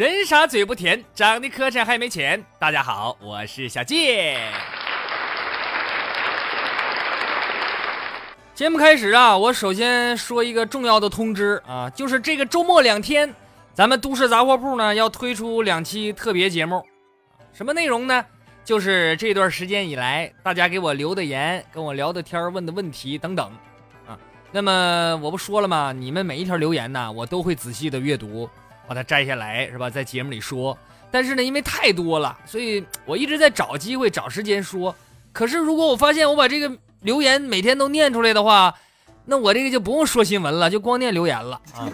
人傻嘴不甜，长得磕碜还没钱。大家好，我是小健。节目开始啊，我首先说一个重要的通知啊，就是这个周末两天，咱们都市杂货铺呢要推出两期特别节目。什么内容呢？就是这段时间以来大家给我留的言、跟我聊的天、问的问题等等啊。那么我不说了吗？你们每一条留言呢，我都会仔细的阅读。把它摘下来是吧？在节目里说，但是呢，因为太多了，所以我一直在找机会、找时间说。可是如果我发现我把这个留言每天都念出来的话，那我这个就不用说新闻了，就光念留言了啊。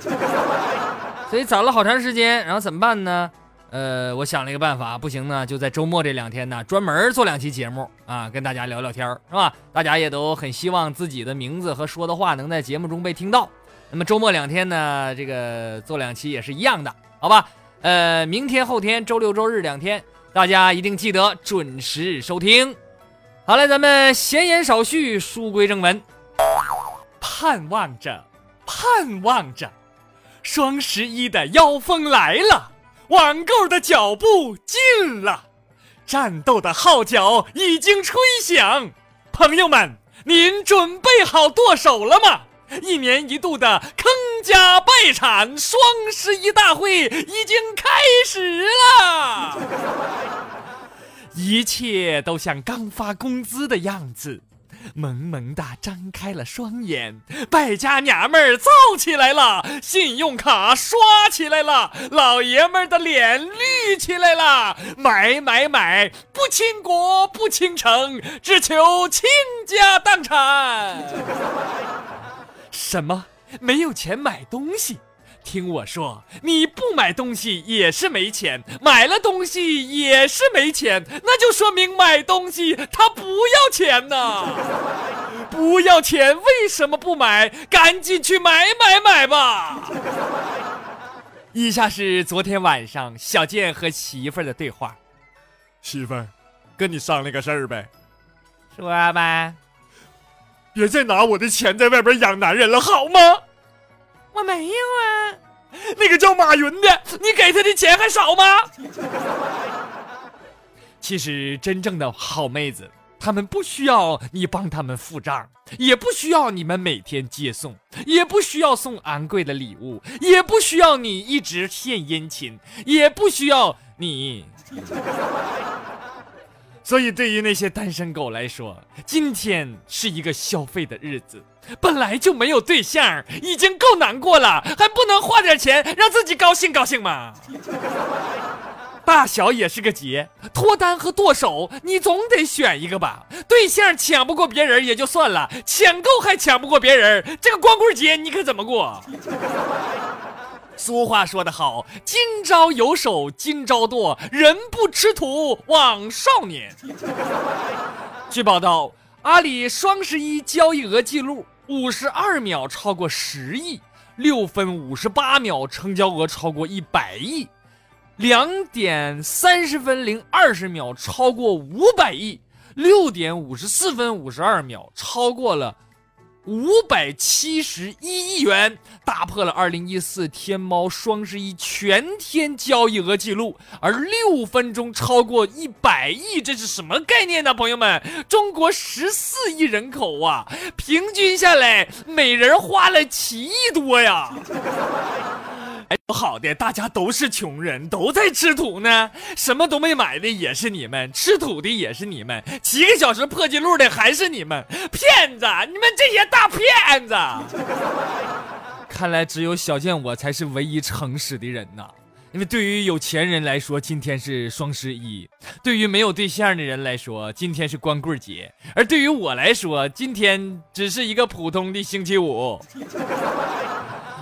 所以攒了好长时间，然后怎么办呢？呃，我想了一个办法，不行呢，就在周末这两天呢，专门做两期节目啊，跟大家聊聊天是吧？大家也都很希望自己的名字和说的话能在节目中被听到。那么周末两天呢，这个做两期也是一样的，好吧？呃，明天、后天、周六、周日两天，大家一定记得准时收听。好了，咱们闲言少叙，书归正文。盼望着，盼望着，双十一的妖风来了，网购的脚步近了，战斗的号角已经吹响。朋友们，您准备好剁手了吗？一年一度的坑家败产双十一大会已经开始了，一切都像刚发工资的样子，萌萌的张开了双眼，败家娘们儿造起来了，信用卡刷起来了，老爷们儿的脸绿起来了，买买买，不倾国不倾城，只求倾家荡产。什么？没有钱买东西？听我说，你不买东西也是没钱，买了东西也是没钱，那就说明买东西他不要钱呐！不要钱，为什么不买？赶紧去买买买吧！以下是昨天晚上小健和媳妇儿的对话：媳妇儿，跟你商量个事儿呗，说吧。别再拿我的钱在外边养男人了，好吗？我没有啊，那个叫马云的，你给他的钱还少吗？其实真正的好妹子，她们不需要你帮她们付账，也不需要你们每天接送，也不需要送昂贵的礼物，也不需要你一直献殷勤，也不需要你。所以，对于那些单身狗来说，今天是一个消费的日子。本来就没有对象，已经够难过了，还不能花点钱让自己高兴高兴吗？大小也是个节，脱单和剁手，你总得选一个吧。对象抢不过别人也就算了，抢购还抢不过别人，这个光棍节你可怎么过？俗话说得好，今朝有手今朝剁，人不吃土枉少年。据报道，阿里双十一交易额记录：五十二秒超过十亿，六分五十八秒成交额超过一百亿，两点三十分零二十秒超过五百亿，六点五十四分五十二秒超过了。五百七十一亿元，打破了二零一四天猫双十一全天交易额记录，而六分钟超过一百亿，这是什么概念呢？朋友们，中国十四亿人口啊，平均下来每人花了七亿多呀。哎，不好的，大家都是穷人，都在吃土呢。什么都没买的也是你们，吃土的也是你们，七个小时破纪录的还是你们，骗子！你们这些大骗子！看来只有小贱我才是唯一诚实的人呐。因为对于有钱人来说，今天是双十一；对于没有对象的人来说，今天是光棍节；而对于我来说，今天只是一个普通的星期五。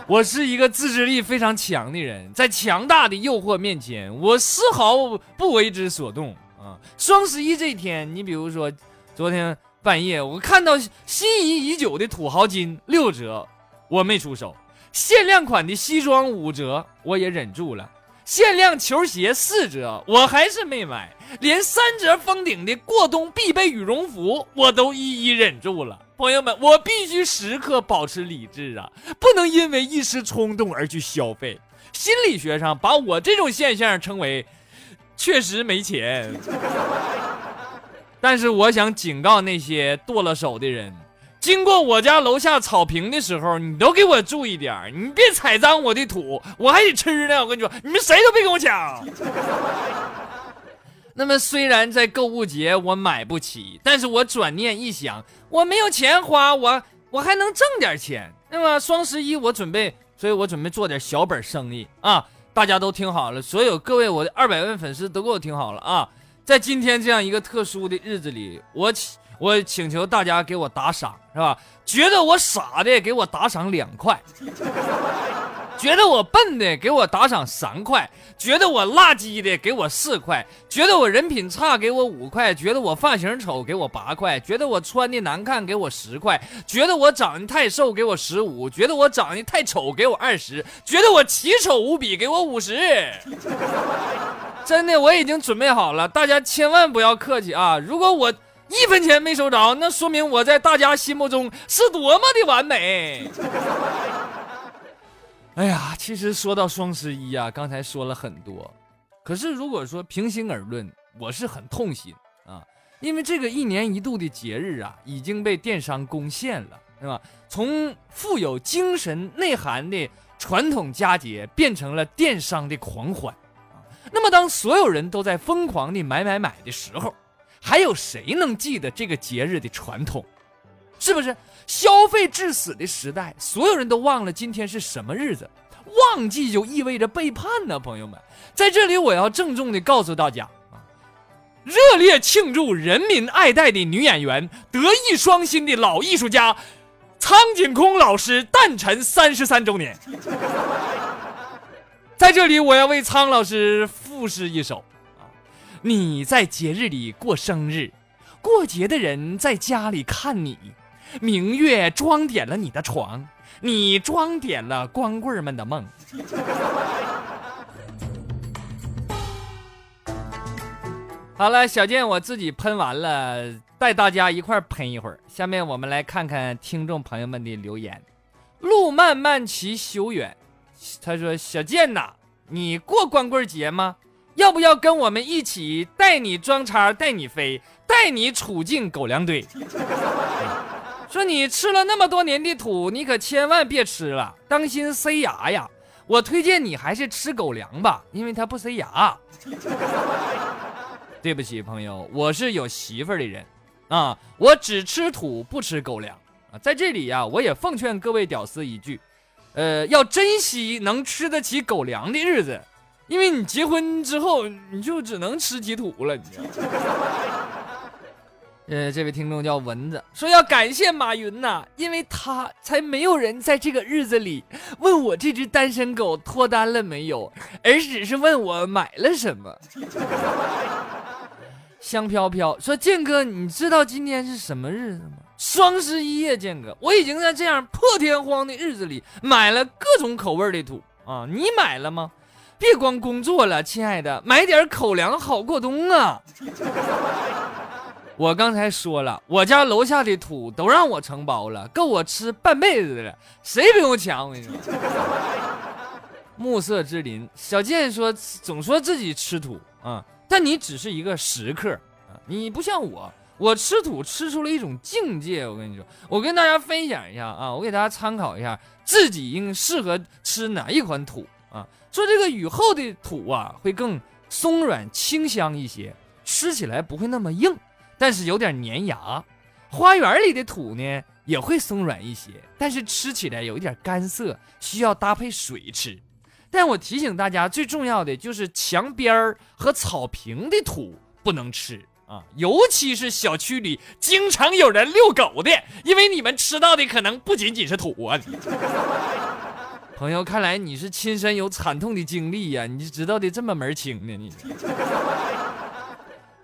我是一个自制力非常强的人，在强大的诱惑面前，我丝毫不为之所动啊！双十一这天，你比如说，昨天半夜我看到心仪已久的土豪金六折，我没出手；限量款的西装五折，我也忍住了；限量球鞋四折，我还是没买；连三折封顶的过冬必备羽绒服，我都一一忍住了。朋友们，我必须时刻保持理智啊，不能因为一时冲动而去消费。心理学上把我这种现象称为“确实没钱”。但是我想警告那些剁了手的人，经过我家楼下草坪的时候，你都给我注意点你别踩脏我的土，我还得吃呢。我跟你说，你们谁都别跟我抢。那么虽然在购物节我买不起，但是我转念一想，我没有钱花，我我还能挣点钱，那么？双十一我准备，所以我准备做点小本生意啊！大家都听好了，所有各位我的二百万粉丝都给我听好了啊！在今天这样一个特殊的日子里，我请我请求大家给我打赏，是吧？觉得我傻的给我打赏两块。觉得我笨的给我打赏三块，觉得我垃圾的给我四块，觉得我人品差给我五块，觉得我发型丑给我八块，觉得我穿的难看给我十块，觉得我长得太瘦给我十五，觉得我长得太丑给我二十，觉得我奇丑无比给我五十。真的，我已经准备好了，大家千万不要客气啊！如果我一分钱没收着，那说明我在大家心目中是多么的完美。哎呀，其实说到双十一啊，刚才说了很多，可是如果说平心而论，我是很痛心啊，因为这个一年一度的节日啊，已经被电商攻陷了，是吧？从富有精神内涵的传统佳节，变成了电商的狂欢啊。那么，当所有人都在疯狂的买买买的时候，还有谁能记得这个节日的传统？是不是消费致死的时代，所有人都忘了今天是什么日子？忘记就意味着背叛呢，朋友们。在这里，我要郑重的告诉大家啊，热烈庆祝人民爱戴的女演员、德艺双馨的老艺术家苍井空老师诞辰三十三周年。在这里，我要为苍老师赋诗一首啊，你在节日里过生日，过节的人在家里看你。明月装点了你的床，你装点了光棍们的梦。好了，小健我自己喷完了，带大家一块喷一会儿。下面我们来看看听众朋友们的留言。路漫漫其修远，他说：“小健呐，你过光棍节吗？要不要跟我们一起带你装叉，带你飞，带你处进狗粮堆？”说你吃了那么多年的土，你可千万别吃了，当心塞牙呀！我推荐你还是吃狗粮吧，因为它不塞牙。对不起，朋友，我是有媳妇儿的人啊，我只吃土不吃狗粮啊。在这里呀，我也奉劝各位屌丝一句，呃，要珍惜能吃得起狗粮的日子，因为你结婚之后你就只能吃起土了，你知道。呃，这位听众叫蚊子，说要感谢马云呐，因为他才没有人在这个日子里问我这只单身狗脱单了没有，而只是问我买了什么。香飘飘说：“建哥，你知道今天是什么日子吗？双十一呀，建哥，我已经在这样破天荒的日子里买了各种口味的土啊，你买了吗？别光工作了，亲爱的，买点口粮好过冬啊。”我刚才说了，我家楼下的土都让我承包了，够我吃半辈子的了，谁比我强？我跟你说，暮色之林，小健说总说自己吃土啊，但你只是一个食客啊，你不像我，我吃土吃出了一种境界。我跟你说，我跟大家分享一下啊，我给大家参考一下，自己应适合吃哪一款土啊？说这个雨后的土啊，会更松软清香一些，吃起来不会那么硬。但是有点粘牙，花园里的土呢也会松软一些，但是吃起来有一点干涩，需要搭配水吃。但我提醒大家，最重要的就是墙边儿和草坪的土不能吃啊，尤其是小区里经常有人遛狗的，因为你们吃到的可能不仅仅是土啊。朋友，看来你是亲身有惨痛的经历呀，你知道的这么门清呢，你。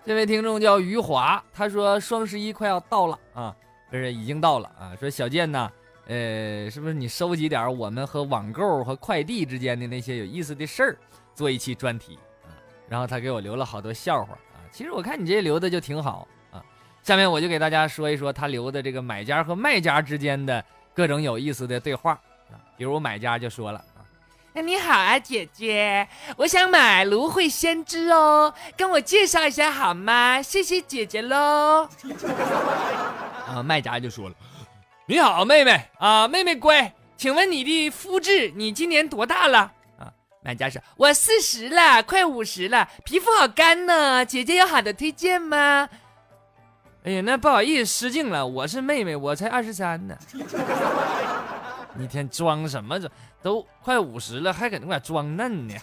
这位听众叫余华，他说双十一快要到了啊，不是已经到了啊。说小健呢，呃，是不是你收集点我们和网购和快递之间的那些有意思的事儿，做一期专题啊？然后他给我留了好多笑话啊。其实我看你这留的就挺好啊。下面我就给大家说一说他留的这个买家和卖家之间的各种有意思的对话啊。比如买家就说了，你好啊，姐姐，我想买芦荟鲜汁哦，跟我介绍一下好吗？谢谢姐姐喽。啊，卖家就说了：“你好，妹妹啊，妹妹乖，请问你的肤质，你今年多大了？”啊，卖家说：“我四十了，快五十了，皮肤好干呢。姐姐有好的推荐吗？”哎呀，那不好意思，失敬了，我是妹妹，我才二十三呢。一天装什么？这都快五十了，还搁那块装嫩呢。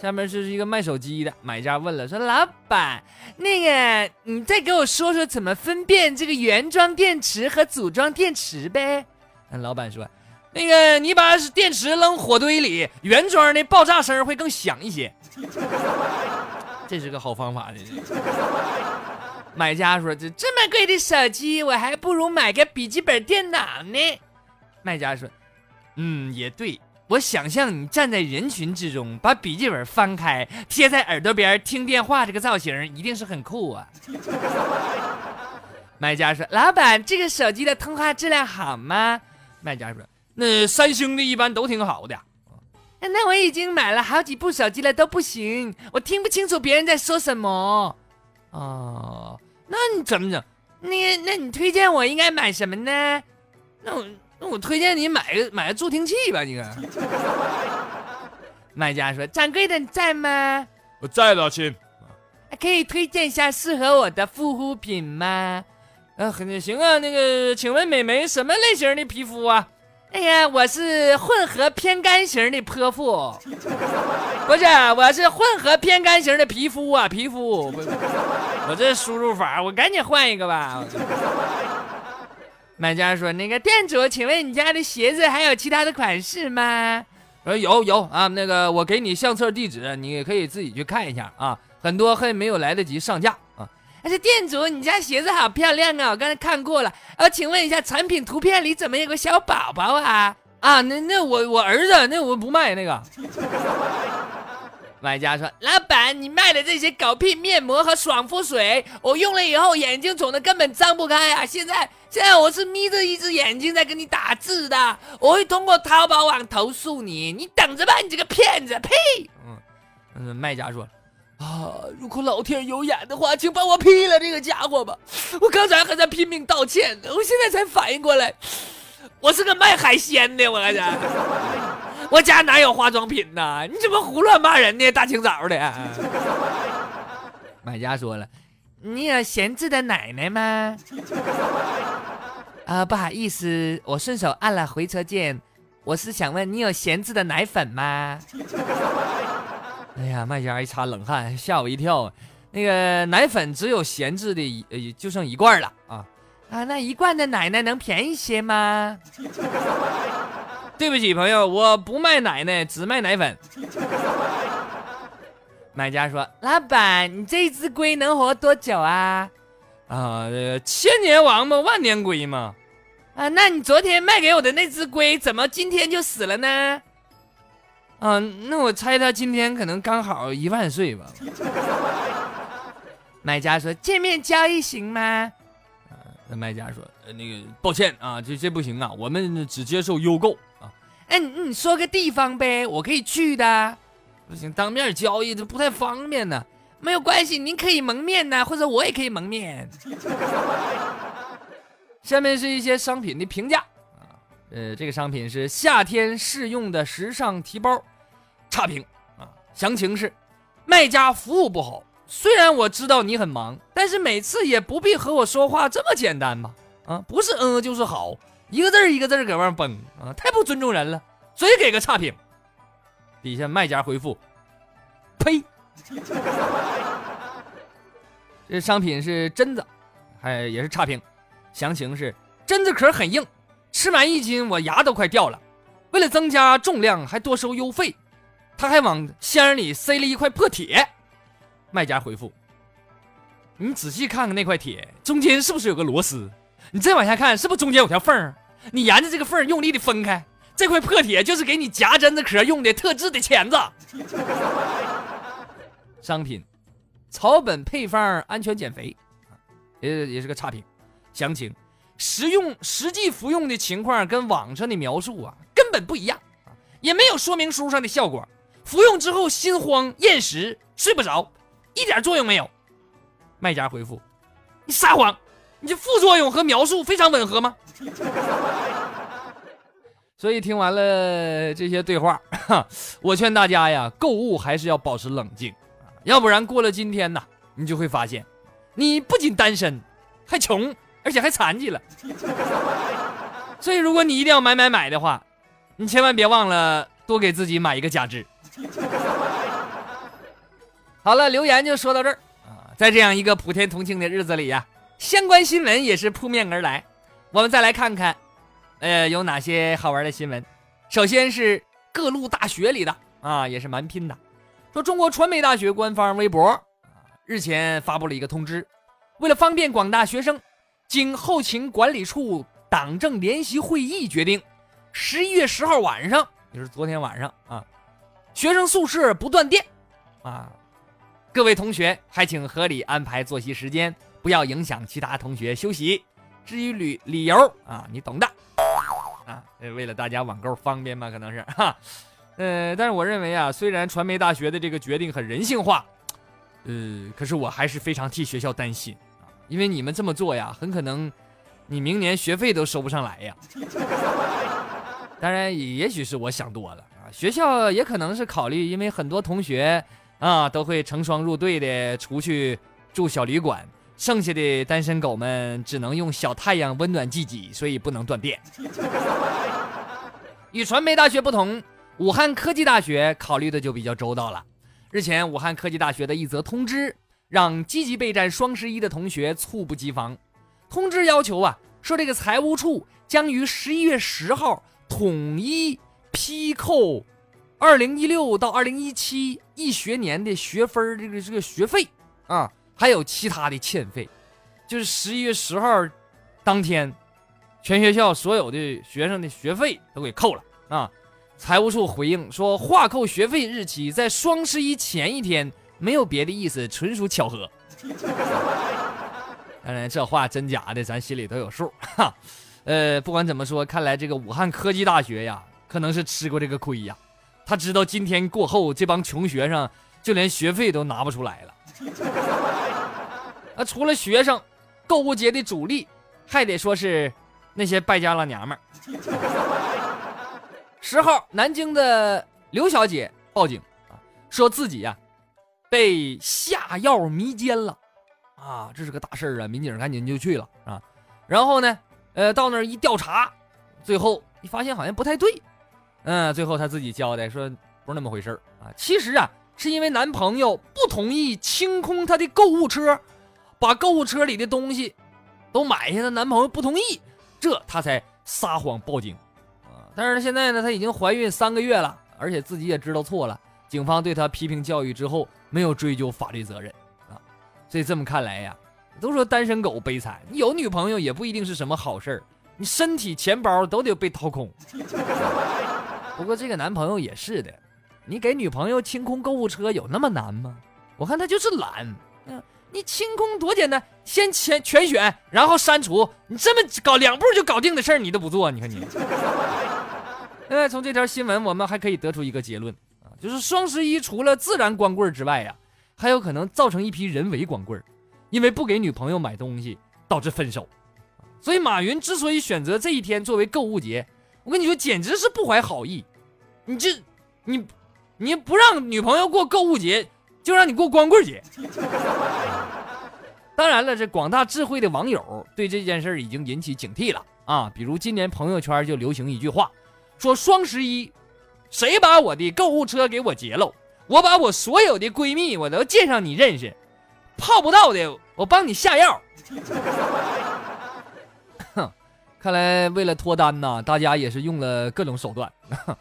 下面就是一个卖手机的买家问了，说：“老板，那个你再给我说说怎么分辨这个原装电池和组装电池呗？”那老板说：“那个你把电池扔火堆里，原装的爆炸声会更响一些。”这是个好方法这是。买家说：“这这么贵的手机，我还不如买个笔记本电脑呢。”卖家说：“嗯，也对。我想象你站在人群之中，把笔记本翻开，贴在耳朵边听电话，这个造型一定是很酷啊。”卖家说：“老板，这个手机的通话质量好吗？”卖家说：“那三星的一般都挺好的。”那我已经买了好几部手机了，都不行，我听不清楚别人在说什么。哦，那你怎么整？那那你推荐我应该买什么呢？那我。那我推荐你买个买个助听器吧，你看。卖家说：“掌柜的你在吗？”我在的，亲。可以推荐一下适合我的护肤品吗？啊，很行啊。那个，请问美眉什么类型的皮肤啊？哎呀，我是混合偏干型的泼妇。不是，我是混合偏干型的皮肤啊，皮肤。我这输入法，我赶紧换一个吧。卖家说：“那个店主，请问你家的鞋子还有其他的款式吗？”说，有有啊，那个我给你相册地址，你可以自己去看一下啊。很多还没有来得及上架啊。但是店主，你家鞋子好漂亮啊，我刚才看过了。呃，请问一下，产品图片里怎么有个小宝宝啊？啊，那那我我儿子，那我不卖那个。卖家说：“老板，你卖的这些狗屁面膜和爽肤水，我用了以后眼睛肿的根本张不开啊！现在现在我是眯着一只眼睛在跟你打字的，我会通过淘宝网投诉你，你等着吧，你这个骗子！呸！”嗯嗯，卖家说：“啊，如果老天有眼的话，请帮我劈了这个家伙吧！我刚才还在拼命道歉呢，我现在才反应过来，我是个卖海鲜的，我还在。”我家哪有化妆品呢？你怎么胡乱骂人呢？大清早的。买家说了：“你有闲置的奶奶吗？” 啊，不好意思，我顺手按了回车键。我是想问你有闲置的奶粉吗？哎呀，卖家一擦冷汗，吓我一跳。那个奶粉只有闲置的一，呃，就剩一罐了啊啊！那一罐的奶奶能便宜些吗？对不起，朋友，我不卖奶奶，只卖奶粉。买家说：“老板，你这只龟能活多久啊？”啊，千年王嘛，万年龟嘛。啊，那你昨天卖给我的那只龟，怎么今天就死了呢？啊，那我猜他今天可能刚好一万岁吧。买家说：“见面交易行吗？”那卖家说：“呃，那个抱歉啊，这这不行啊，我们只接受邮购啊。”哎，你你说个地方呗，我可以去的。不行，当面交易这不太方便呢。没有关系，您可以蒙面呢，或者我也可以蒙面。下面是一些商品的评价啊，呃，这个商品是夏天适用的时尚提包，差评啊。详情是，卖家服务不好。虽然我知道你很忙，但是每次也不必和我说话这么简单吧？啊，不是嗯就是好。一个字一个字搁往崩啊！太不尊重人了，所以给个差评。底下卖家回复：呸！这商品是榛子，还也是差评。详情是：榛子壳很硬，吃完一斤我牙都快掉了。为了增加重量，还多收邮费。他还往箱里塞了一块破铁。卖家回复：你仔细看看那块铁，中间是不是有个螺丝？你再往下看，是不是中间有条缝？你沿着这个缝用力的分开，这块破铁就是给你夹榛子壳用的特制的钳子。商品，草本配方安全减肥，也也是个差评。详情，实用实际服用的情况跟网上的描述啊根本不一样。也没有说明书上的效果，服用之后心慌、厌食、睡不着，一点作用没有。卖家回复：你撒谎，你这副作用和描述非常吻合吗？所以听完了这些对话，我劝大家呀，购物还是要保持冷静，要不然过了今天呐，你就会发现，你不仅单身，还穷，而且还残疾了。所以如果你一定要买买买的话，你千万别忘了多给自己买一个假肢。好了，留言就说到这儿啊，在这样一个普天同庆的日子里呀，相关新闻也是扑面而来，我们再来看看。呃，有哪些好玩的新闻？首先是各路大学里的啊，也是蛮拼的。说中国传媒大学官方微博啊，日前发布了一个通知，为了方便广大学生，经后勤管理处党政联席会议决定，十一月十号晚上，就是昨天晚上啊，学生宿舍不断电啊，各位同学还请合理安排作息时间，不要影响其他同学休息。至于理理由啊，你懂的。啊，为了大家网购方便嘛，可能是哈，呃，但是我认为啊，虽然传媒大学的这个决定很人性化，呃，可是我还是非常替学校担心啊，因为你们这么做呀，很可能你明年学费都收不上来呀。当然，也许是我想多了啊，学校也可能是考虑，因为很多同学啊都会成双入对的出去住小旅馆。剩下的单身狗们只能用小太阳温暖自己，所以不能断电。与传媒大学不同，武汉科技大学考虑的就比较周到了。日前，武汉科技大学的一则通知让积极备战双十一的同学猝不及防。通知要求啊，说这个财务处将于十一月十号统一批扣二零一六到二零一七一学年的学分这个这个学费啊。还有其他的欠费，就是十一月十号当天，全学校所有的学生的学费都给扣了啊！财务处回应说，划扣学费日期在双十一前一天，没有别的意思，纯属巧合。当然，这话真假的，咱心里都有数。哈，呃，不管怎么说，看来这个武汉科技大学呀，可能是吃过这个亏呀。他知道今天过后，这帮穷学生就连学费都拿不出来了。啊，除了学生，购物节的主力还得说是那些败家老娘们儿。十号，南京的刘小姐报警啊，说自己呀被下药迷奸了啊，这是个大事儿啊，民警赶紧就去了啊。然后呢，呃，到那儿一调查，最后一发现好像不太对，嗯，最后她自己交代说不是那么回事儿啊，其实啊。是因为男朋友不同意清空她的购物车，把购物车里的东西都买下，她男朋友不同意，这她才撒谎报警啊！但是现在呢，她已经怀孕三个月了，而且自己也知道错了。警方对她批评教育之后，没有追究法律责任啊！所以这么看来呀，都说单身狗悲惨，你有女朋友也不一定是什么好事儿，你身体、钱包都得被掏空。不过这个男朋友也是的。你给女朋友清空购物车有那么难吗？我看他就是懒。你清空多简单，先全全选，然后删除。你这么搞两步就搞定的事儿，你都不做。你看你。另 外，从这条新闻我们还可以得出一个结论啊，就是双十一除了自然光棍之外呀，还有可能造成一批人为光棍，因为不给女朋友买东西导致分手。所以马云之所以选择这一天作为购物节，我跟你说简直是不怀好意。你这，你。你不让女朋友过购物节，就让你过光棍节。当然了，这广大智慧的网友对这件事已经引起警惕了啊！比如今年朋友圈就流行一句话，说双十一，谁把我的购物车给我劫了，我把我所有的闺蜜我都介绍你认识，泡不到的我帮你下药。看来为了脱单呐，大家也是用了各种手段。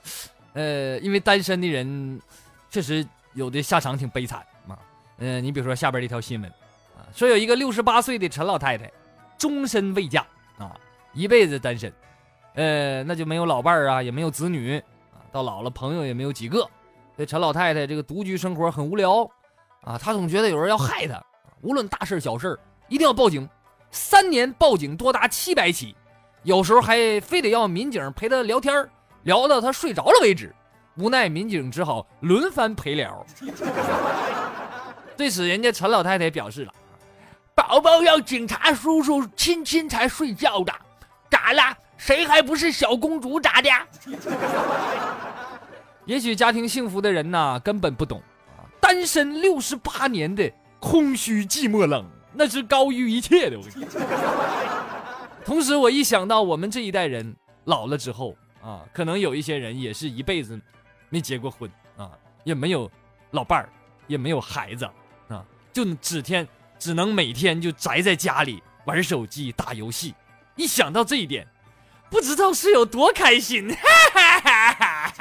呃，因为单身的人确实有的下场挺悲惨啊。嗯，你比如说下边这条新闻啊，说有一个六十八岁的陈老太太，终身未嫁啊，一辈子单身，呃，那就没有老伴儿啊，也没有子女啊，到老了朋友也没有几个。这陈老太太这个独居生活很无聊啊，她总觉得有人要害她，无论大事小事一定要报警。三年报警多达七百起，有时候还非得要民警陪她聊天聊到她睡着了为止，无奈民警只好轮番陪聊。对此，人家陈老太太表示了：“宝宝要警察叔叔亲亲才睡觉的，咋了？谁还不是小公主咋的？” 也许家庭幸福的人呐，根本不懂啊，单身六十八年的空虚寂寞冷，那是高于一切的。我跟你说。同时，我一想到我们这一代人老了之后啊，可能有一些人也是一辈子没结过婚啊，也没有老伴儿，也没有孩子啊，就只天只能每天就宅在家里玩手机打游戏。一想到这一点，不知道是有多开心。哈哈哈哈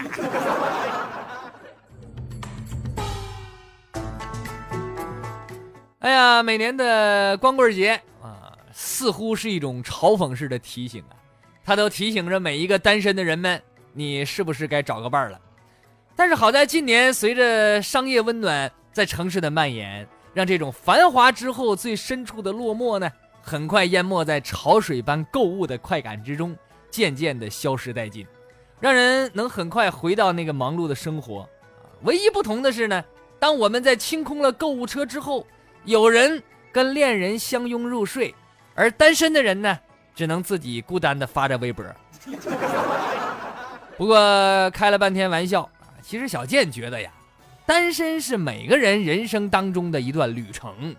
哎呀，每年的光棍节啊，似乎是一种嘲讽式的提醒啊，它都提醒着每一个单身的人们，你是不是该找个伴儿了？但是好在近年随着商业温暖在城市的蔓延，让这种繁华之后最深处的落寞呢，很快淹没在潮水般购物的快感之中，渐渐的消失殆尽，让人能很快回到那个忙碌的生活。唯一不同的是呢，当我们在清空了购物车之后。有人跟恋人相拥入睡，而单身的人呢，只能自己孤单的发着微博。不过开了半天玩笑，其实小健觉得呀，单身是每个人人生当中的一段旅程，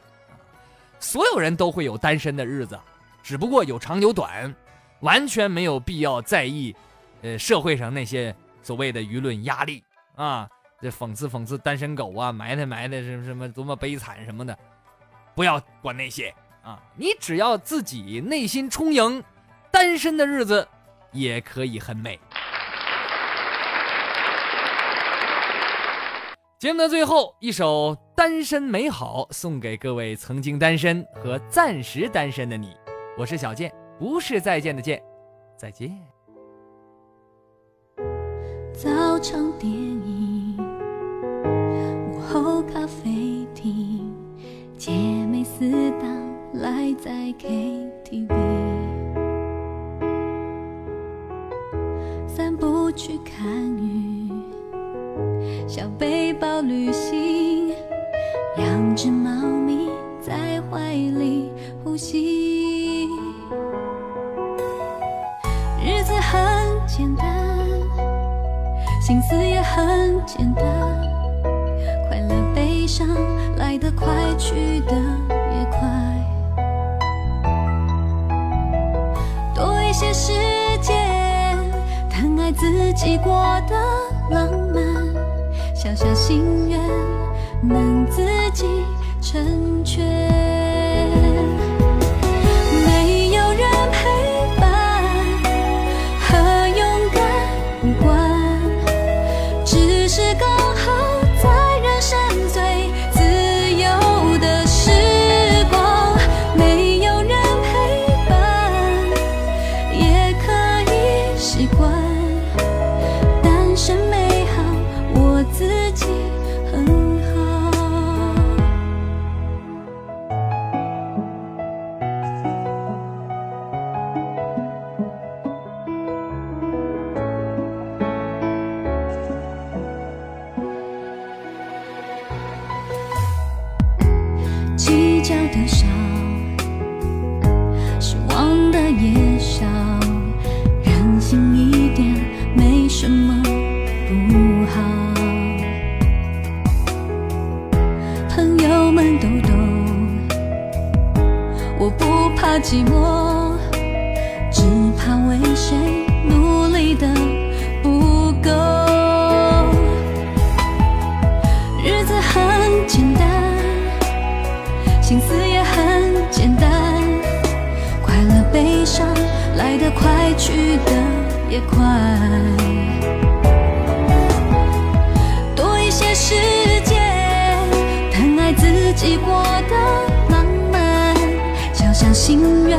所有人都会有单身的日子，只不过有长有短，完全没有必要在意，呃，社会上那些所谓的舆论压力啊，这讽刺讽刺单身狗啊，埋汰埋汰什么什么多么悲惨什么的。不要管那些啊！你只要自己内心充盈，单身的日子也可以很美。节目的最后一首《单身美好》送给各位曾经单身和暂时单身的你。我是小健，不是再见的见，再见。早场电影，午后咖啡厅。姐妹四档赖在 KTV，散步去看雨，小背包旅行，两只猫咪在怀里呼吸，日子很简单，心思也很简单。快乐悲伤来得快，去得也快。多一些时间，疼爱自己过得浪漫，小小心愿，能自己成全。的笑。你过的浪漫，小小心愿。